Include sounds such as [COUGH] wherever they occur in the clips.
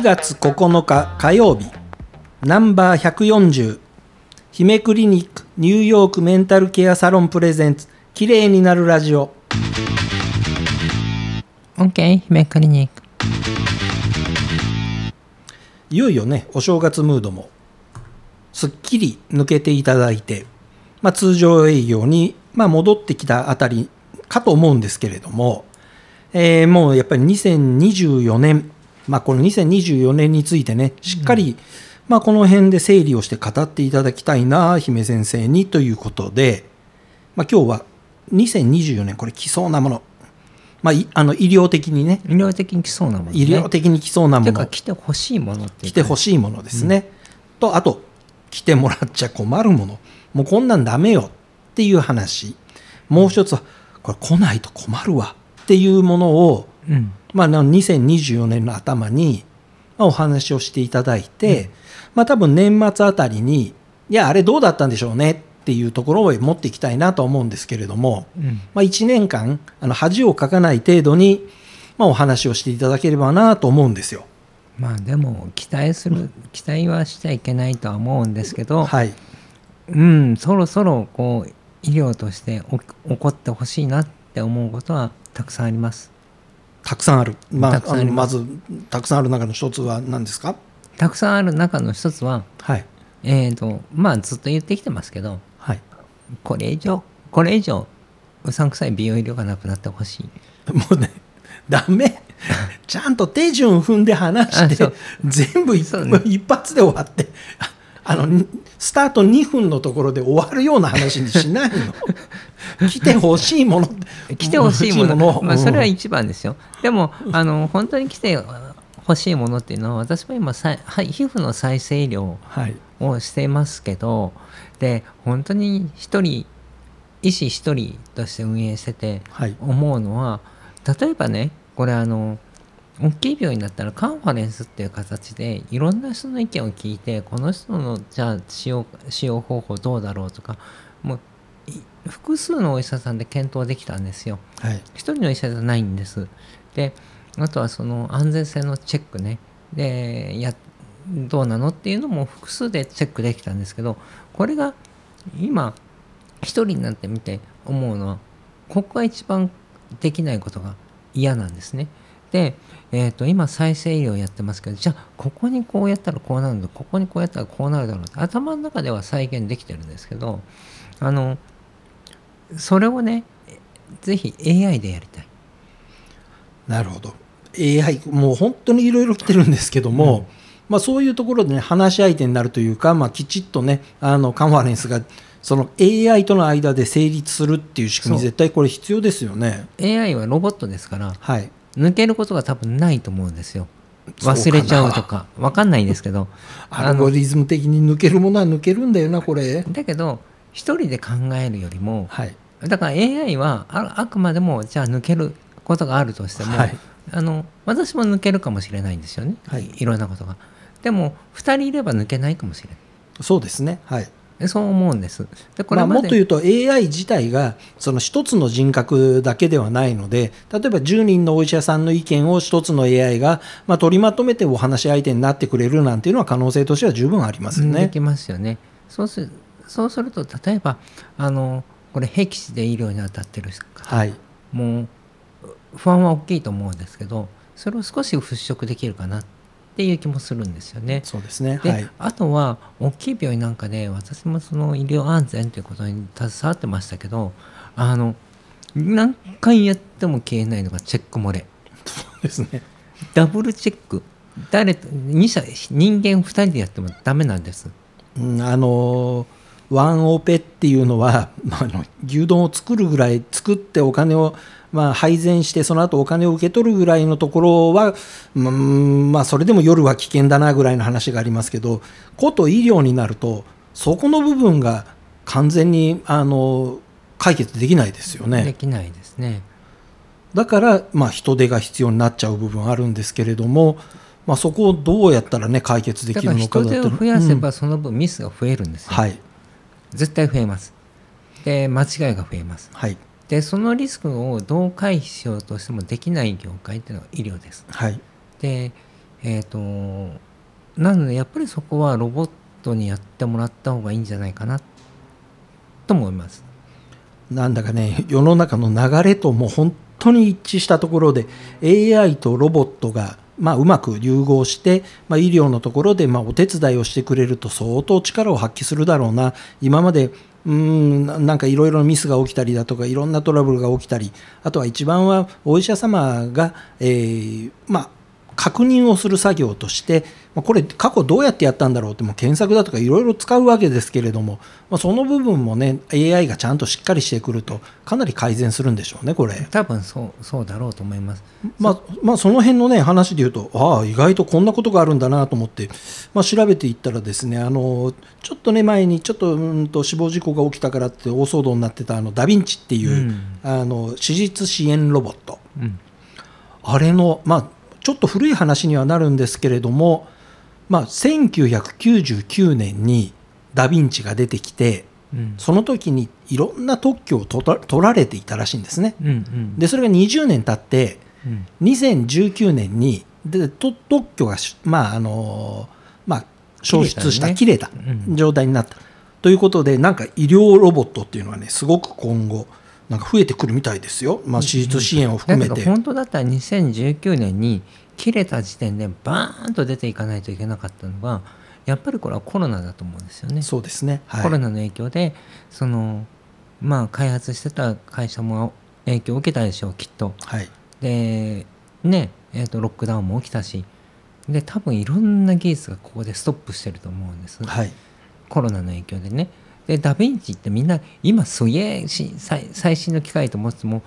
4月9日火曜日ナンバー140姫クリニックニューヨークメンタルケアサロンプレゼンツ綺麗になるラジオ。OK 姫クリニック。いよいよねお正月ムードもすっきり抜けていただいて、まあ、通常営業に、まあ、戻ってきたあたりかと思うんですけれども、えーもうやっぱり2024年、まあ、この2024年についてねしっかり、まあ、この辺で整理をして語っていただきたいな姫先生にということで、まあ、今日は2024年これ来そうなもの、まあ、いあの医療的にね。医療的に来そうなもの、ね、医療的に来そうなもの。てか来てほしいものって来てほしいものですね、とあと来てもらっちゃ困るもの。もうこんなんダメよっていう話。もう一つはこれ来ないと困るわっていうものを、うんまあ、な2024年の頭に、まあ、お話をしていただいて、まあ多分年末あたりにいやあれどうだったんでしょうねっていうところを持っていきたいなと思うんですけれども、うん。まあ、1年間あの恥をかかない程度に、まあ、お話をしていただければなと思うんですよ。まあでも期待する期待はしちゃいけないとは思うんですけど、はい、うんそろそろこう医療としてお起こってほしいなって思うことはたくさんありますたくさんある、まあ、あまずたくさんある中の一つは何ですか？たくさんある中の一つははい。えーとまあずっと言ってきてますけどはい。これ以上これ以上うさんくさい美容医療がなくなってほしい。もうねダメ。ちゃんと手順踏んで話して全部一,、ね。一発で終わってあのにスタート2分のところで終わるような話にしないの。[LAUGHS] 来てほしいもの。来てほしいもの。まあ、それはうん一番ですよ、でもあの本当に来てほしいものっていうのは私も今さいはい皮膚の再生医療はい。をしていますけどで本当に一人医師一人として運営しててはい。思うのは例えばねこれあの大きい病院だったらカンファレンスっていう形でいろんな人の意見を聞いてこの人のじゃあ使用使用方法どうだろうとかもうい複数のお医者さんで検討できたんですよ。はい一人の医者じゃないんです。であとはその安全性のチェックねでやどうなのっていうのも複数でチェックできたんですけどこれが今一人になってみて思うのはここが一番できないことが嫌なんですね。で、えー、と今再生医療やってますけどじゃあここにこうやったらこうなるんだここにこうやったらこうなるだろうって頭の中では再現できてるんですけどあのそれをねぜひ AI でやりたい。なるほど。AI もう本当にいろいろ来てるんですけども、まあ、そういうところでね話し相手になるというか、まあ、きちっとねあのカンファレンスがその AI との間で成立するっていう仕組み絶対これ必要ですよね。AI はロボットですから。はい抜けることが多分ないと思うんですよ。忘れちゃうとか。わかんないんですけど。[LAUGHS] アルゴリズム的に抜けるものは抜けるんだよなこれ。だけど一人で考えるよりもはい。だから AI はああくまでもじゃあ抜けることがあるとしても、はい。あの私も抜けるかもしれないんですよね、はい。いろんなことが。でも2人いれば抜けないかもしれない。そうですね。はい。でそう思うんです。でこまあ、れもっと言うと AI 自体がその一つの人格だけではないので例えば10人のお医者さんの意見を一つの AI が、まあ、取りまとめてお話し相手になってくれるなんていうのは可能性としては十分ありますよね。できますよね。そうすそうすると例えばあのこれ僻地で医療に当たってる方はい、もう不安は大きいと思うんですけどそれを少し払拭できるかなっていう気もするんですよね。そうですね。で、はい、あとは大きい病院なんかで私もその医療安全ということに携わってましたけどあの何回やっても消えないのがチェック漏れそうですね。ダブルチェック誰二者人間2人でやってもダメなんです。うん、あのワンオペっていうのは、まあ、あの牛丼を作るぐらい作ってお金を、まあ、配膳してその後お金を受け取るぐらいのところは、うんまあ、それでも夜は危険だなぐらいの話がありますけどこと医療になるとそこの部分が完全にあの解決できないですよでね。きないですね。だから、まあ、人手が必要になっちゃう部分あるんですけれども、まあ、そこをどうやったら、ね、解決できるのかだと人手を増やせうんばその分ミスが増えるんですよ。はい絶対増えます。で間違いが増えます。はいでそのリスクをどう回避しようとしてもできない業界っていうのが医療です。はいでえっ、となのでやっぱりそこはロボットにやってもらった方がいいんじゃないかなと思います。なんだかね世の中の流れともう本当に一致したところで AI とロボットがまあ、うまく融合して、まあ、医療のところでまあお手伝いをしてくれると相当力を発揮するだろうな今までうんなんかいろいろミスが起きたりだとかいろんなトラブルが起きたりあとは一番はお医者様が、えーまあ、確認をする作業として、まあ、これ過去どうやってやったんだろうってもう検索だとかいろいろ使うわけですけれども、まあ、その部分もね AI がちゃんとしっかりしてくるとかなり改善するんでしょうねこれ。多分そうそうだろうと思います。まあ、まあその辺のね話で言うとああ意外とこんなことがあるんだなと思って、まあ、調べていったらですねあのちょっとね前にちょっとうんと死亡事故が起きたからって大騒動になってたあのダヴィンチっていう、うんあの手術支援ロボットうんあれのまあちょっと古い話にはなるんですけれども、まあ、1999年にダヴィンチが出てきてうん。その時にいろんな特許を取られていたらしいんですね。うんうん。でそれが20年経ってうん。2019年にでと特許がし、まああのまあ、消失した、切れたうん。状態になった。ということで、なんか医療ロボットっていうのはね、すごく今後、なんか増えてくるみたいですよ、まあ、手術支援を含めて。本当だったら2019年に切れた時点でバーンと出ていかないといけなかったのがやっぱりこれはコロナだと思うんですよね。そうですね、はい。コロナの影響でそのまあ開発してた会社も影響を受けたでしょうきっと。はい。でねえー、とロックダウンも起きたし。で多分いろんな技術がここでストップしてると思うんです、はい。コロナの影響でねでダヴィンチってみんな今すげえし最最新の機械と思っても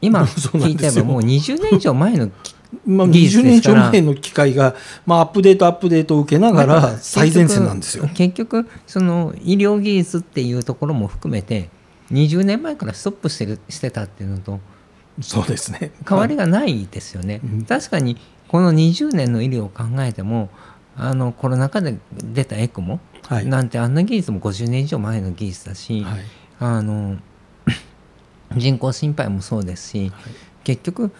今 [LAUGHS] 聞いてももう20年以上前のき [LAUGHS] まあ、技術20年以上前の機械が、まあ、アップデートアップデートを受けながらら最前線なんですよ。結局その医療技術っていうところも含めて20年前からストップしてるしてたっていうのとそうですね。変わりがないですよね。うん確かにこの20年の医療を考えてもあのコロナ禍で出たエクモはい。なんてあんな技術も50年以上前の技術だし、はいあの [COUGHS] 人工心肺もそうですし、結局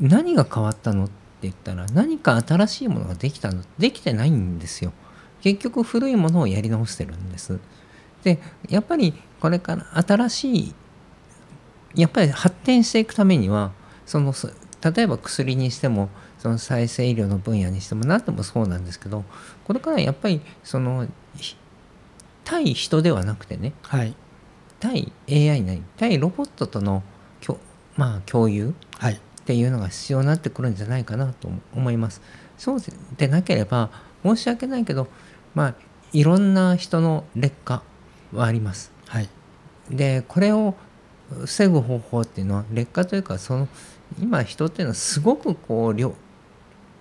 何が変わったのって言ったら何か新しいものができたのできてないんですよ。結局古いものをやり直してるんです。でやっぱりこれから新しいやっぱり発展していくためにはそのそ例えば薬にしてもその再生医療の分野にしても何でもそうなんですけどこれからやっぱりそのひ対人ではなくてねはい。対 AI なり対ロボットとのきょ、まあ、共有はい。っていうのが必要になってくるんじゃないかなと思います。そうでなければ申し訳ないけどまあいろんな人の劣化はあります。はい。でこれを防ぐ方法っていうのは劣化というかその今人っていうのはすごくこう量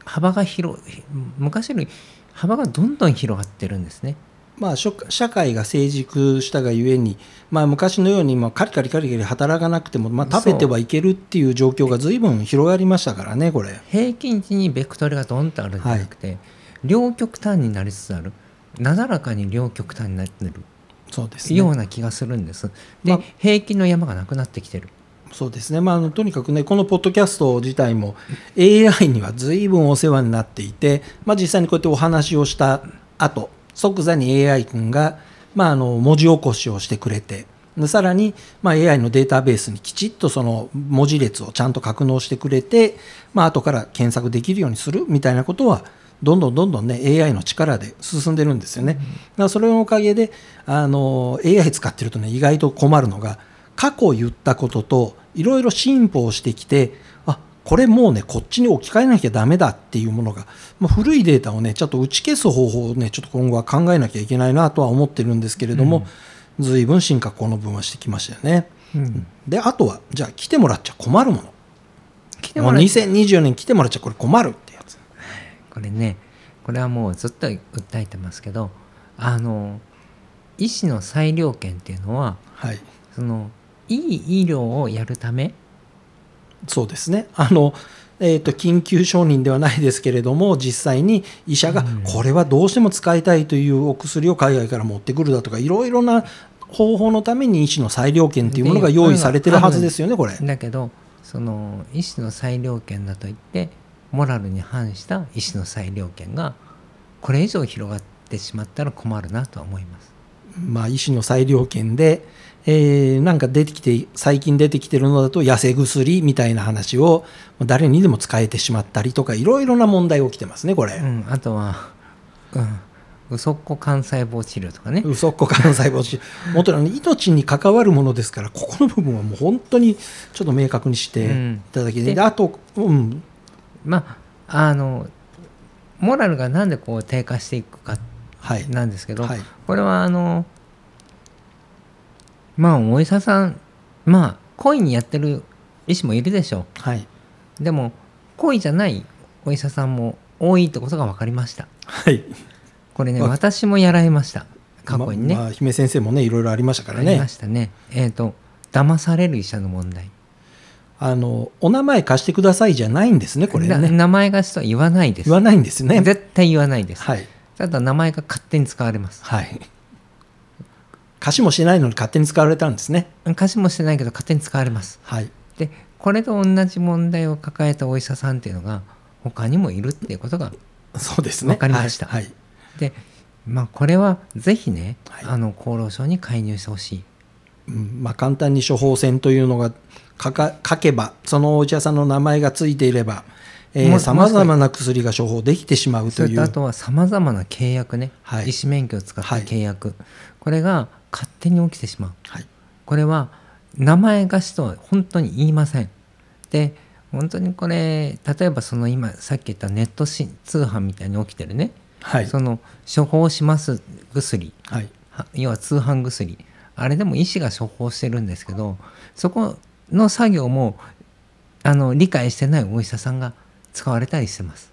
幅が広い昔より幅がどんどん広がってるんですね。まあ、社会が成熟したがゆえに、まあ、昔のようにまあカリカリカリカリ働かなくても、まあ、食べてはいけるっていう状況が随分広がりましたからねこれ。平均値にベクトルがドンとあるんじゃなくて、両極端になりつつある。なだらかに両極端になってる。そうですね。ような気がするんです。で、まあ。平均の山がなくなってきてる。そうですね、まあ、あのとにかくねこのポッドキャスト自体も AI には随分お世話になっていて、まあ、実際にこうやってお話をした後即座に AI 君が、まあ、あの文字起こしをしてくれてでさらに、まあ、AI のデータベースにきちっとその文字列をちゃんと格納してくれて、まあ後から検索できるようにするみたいなことはどんどんどんどんね AI の力で進んでるんですよね。だからそれのおかげであの AI 使ってるとね意外と困るのが過去言ったことといろいろ進歩をしてきてあこれもうねこっちに置き換えなきゃダメだっていうものが、まあ、古いデータをねちょっと打ち消す方法をねちょっと今後は考えなきゃいけないなとは思ってるんですけれども、随分進化この分はしてきましたよね。うん。であとはじゃあ来てもらっちゃ困るもの。もう。来てもらい2024年来てもらっちゃこれ困るってやつ。これねこれはもうずっと訴えてますけどあの医師の裁量権っていうのははい。そのいい医療をやるため？そうですねあの、えー、と緊急承認ではないですけれども実際に医者がうんこれはどうしても使いたいというお薬を海外から持ってくるだとかいろいろな方法のために医師の裁量権というものが用意されてるはずですよねこれ。だけどその医師の裁量権だといってモラルに反した医師の裁量権がこれ以上広がってしまったら困るなとは思います。まあ、医師の裁量権で、えーなんか出てきて最近出てきてるのだと痩せ薬みたいな話を誰にでも使えてしまったりとかいろいろな問題起きてますねこれ。うん、あとは、うん、嘘っこ幹細胞治療とかね。嘘っこ幹細胞治もとに命に関わるものですからここの部分はもう本当にちょっと明確にしていただきたい、うんであと、うん、まああのモラルがなんでこう低下していくかはい、なんですけど、はい。これはあのまあお医者さんまあ故意にやってる医師もいるでしょはい、うでも故意じゃないお医者さんも多いってことが分かりました。はい、これねわ私もやられました。過去にね、ままあ、姫先生もねいろいろありましたからね。ありましたね。えっ、と騙される医者の問題。あのお名前貸してくださいじゃないんですねこれね。な名前貸しとは言わないです。言わないんですね。絶対言わないです、はい。ただ名前が勝手に使われます。はい貸しもしないのに勝手に使われたんですね。貸しもしてないけど勝手に使われます。はい。でこれと同じ問題を抱えたお医者さんっていうのが他にもいるっていうことがそうですね。わかりました。はい、はい。でまあこれはぜひね、はい。あの厚労省に介入してほしい。うんまあ、簡単に処方箋というのが書か書けばそのお医者さんの名前がついていればもさまざまな薬が処方できてしまうという。あとはさまざまな契約ね、はい。医師免許を使ったはい。契約、これが勝手に起きてしまう。はい。これは名前貸しとは本当に言いません。で本当にこれ例えばその今さっき言ったネットし通販みたいに起きてるね、はい。その処方します薬。はい。は要は通販薬。あれでも医師が処方してるんですけどそこの作業もあの理解してないお医者さんが使われたりしてます。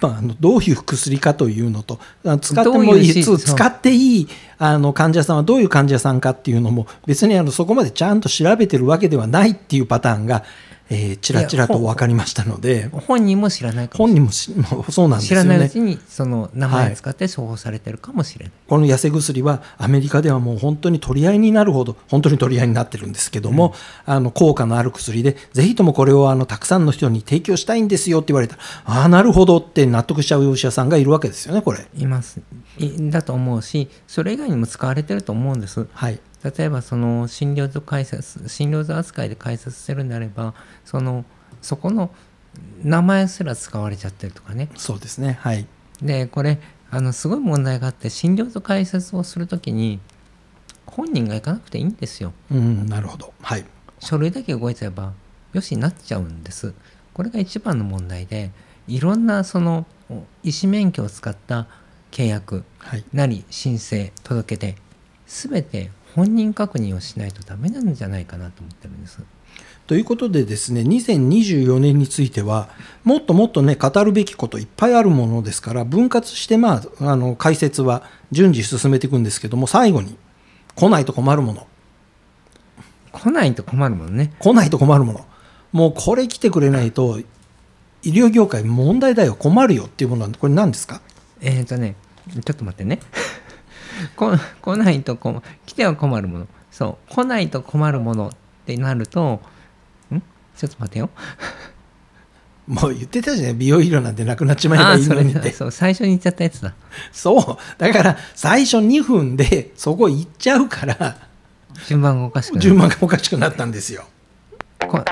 まあ、あのどういう薬かというのとあ使ってもいい使っていいあの患者さんはどういう患者さんかっていうのも別にあのそこまでちゃんと調べてるわけではないっていうパターンが、えーちらちらと分かりましたので本人も知らないかもし本れ人もし [LAUGHS] そうなんです知ら。ないうちにその名前使って処方されてるかもしれない。この痩せ薬はアメリカではもう本当に取り合いになるほど [LAUGHS] 本当に取り合いになってるんですけども、あの効果のある薬でぜひともこれをあのたくさんの人に提供したいんですよって言われたらああなるほどって納得しちゃうお医者さんがいるわけですよねこれ。いますいだと思うしそれ以外にも使われてると思うんです。はい例えばその診療所開設診療所扱いで開設してるんであればそのそこの名前すら使われちゃってるとかね。そうですね。はい。でこれあのすごい問題があって診療所開設をするときに本人が行かなくていいんですよ。うんなるほど。はい。書類だけ動いちゃえばよしになっちゃうんです。これが一番の問題でいろんなその医師免許を使った契約はい。なり申請届け出全て本人確認をしないとダメなんじゃないかなと思ってるんです。ということでですね2024年についてはもっともっとね語るべきこといっぱいあるものですから分割してまああの解説は順次進めていくんですけども最後に来ないと困るもの。来ないと困るもんね。来ないと困るもの。もうこれ来てくれないと医療業界問題だよ困るよっていうものはこれ何ですか？えっ、ー、とねちょっと待ってねこ来ないと困来ては困るもの。そう。来ないと困るものってなるとん？ちょっと待ってよ。[LAUGHS] もう言ってたじゃない。美容医療なんてなくなっちまえばいいのにって。そう。最初に言っちゃったやつだ。そう。だから最初2分でそこ行っちゃうから順番がおかしくなる。順番がおかしくなったんですよ。こ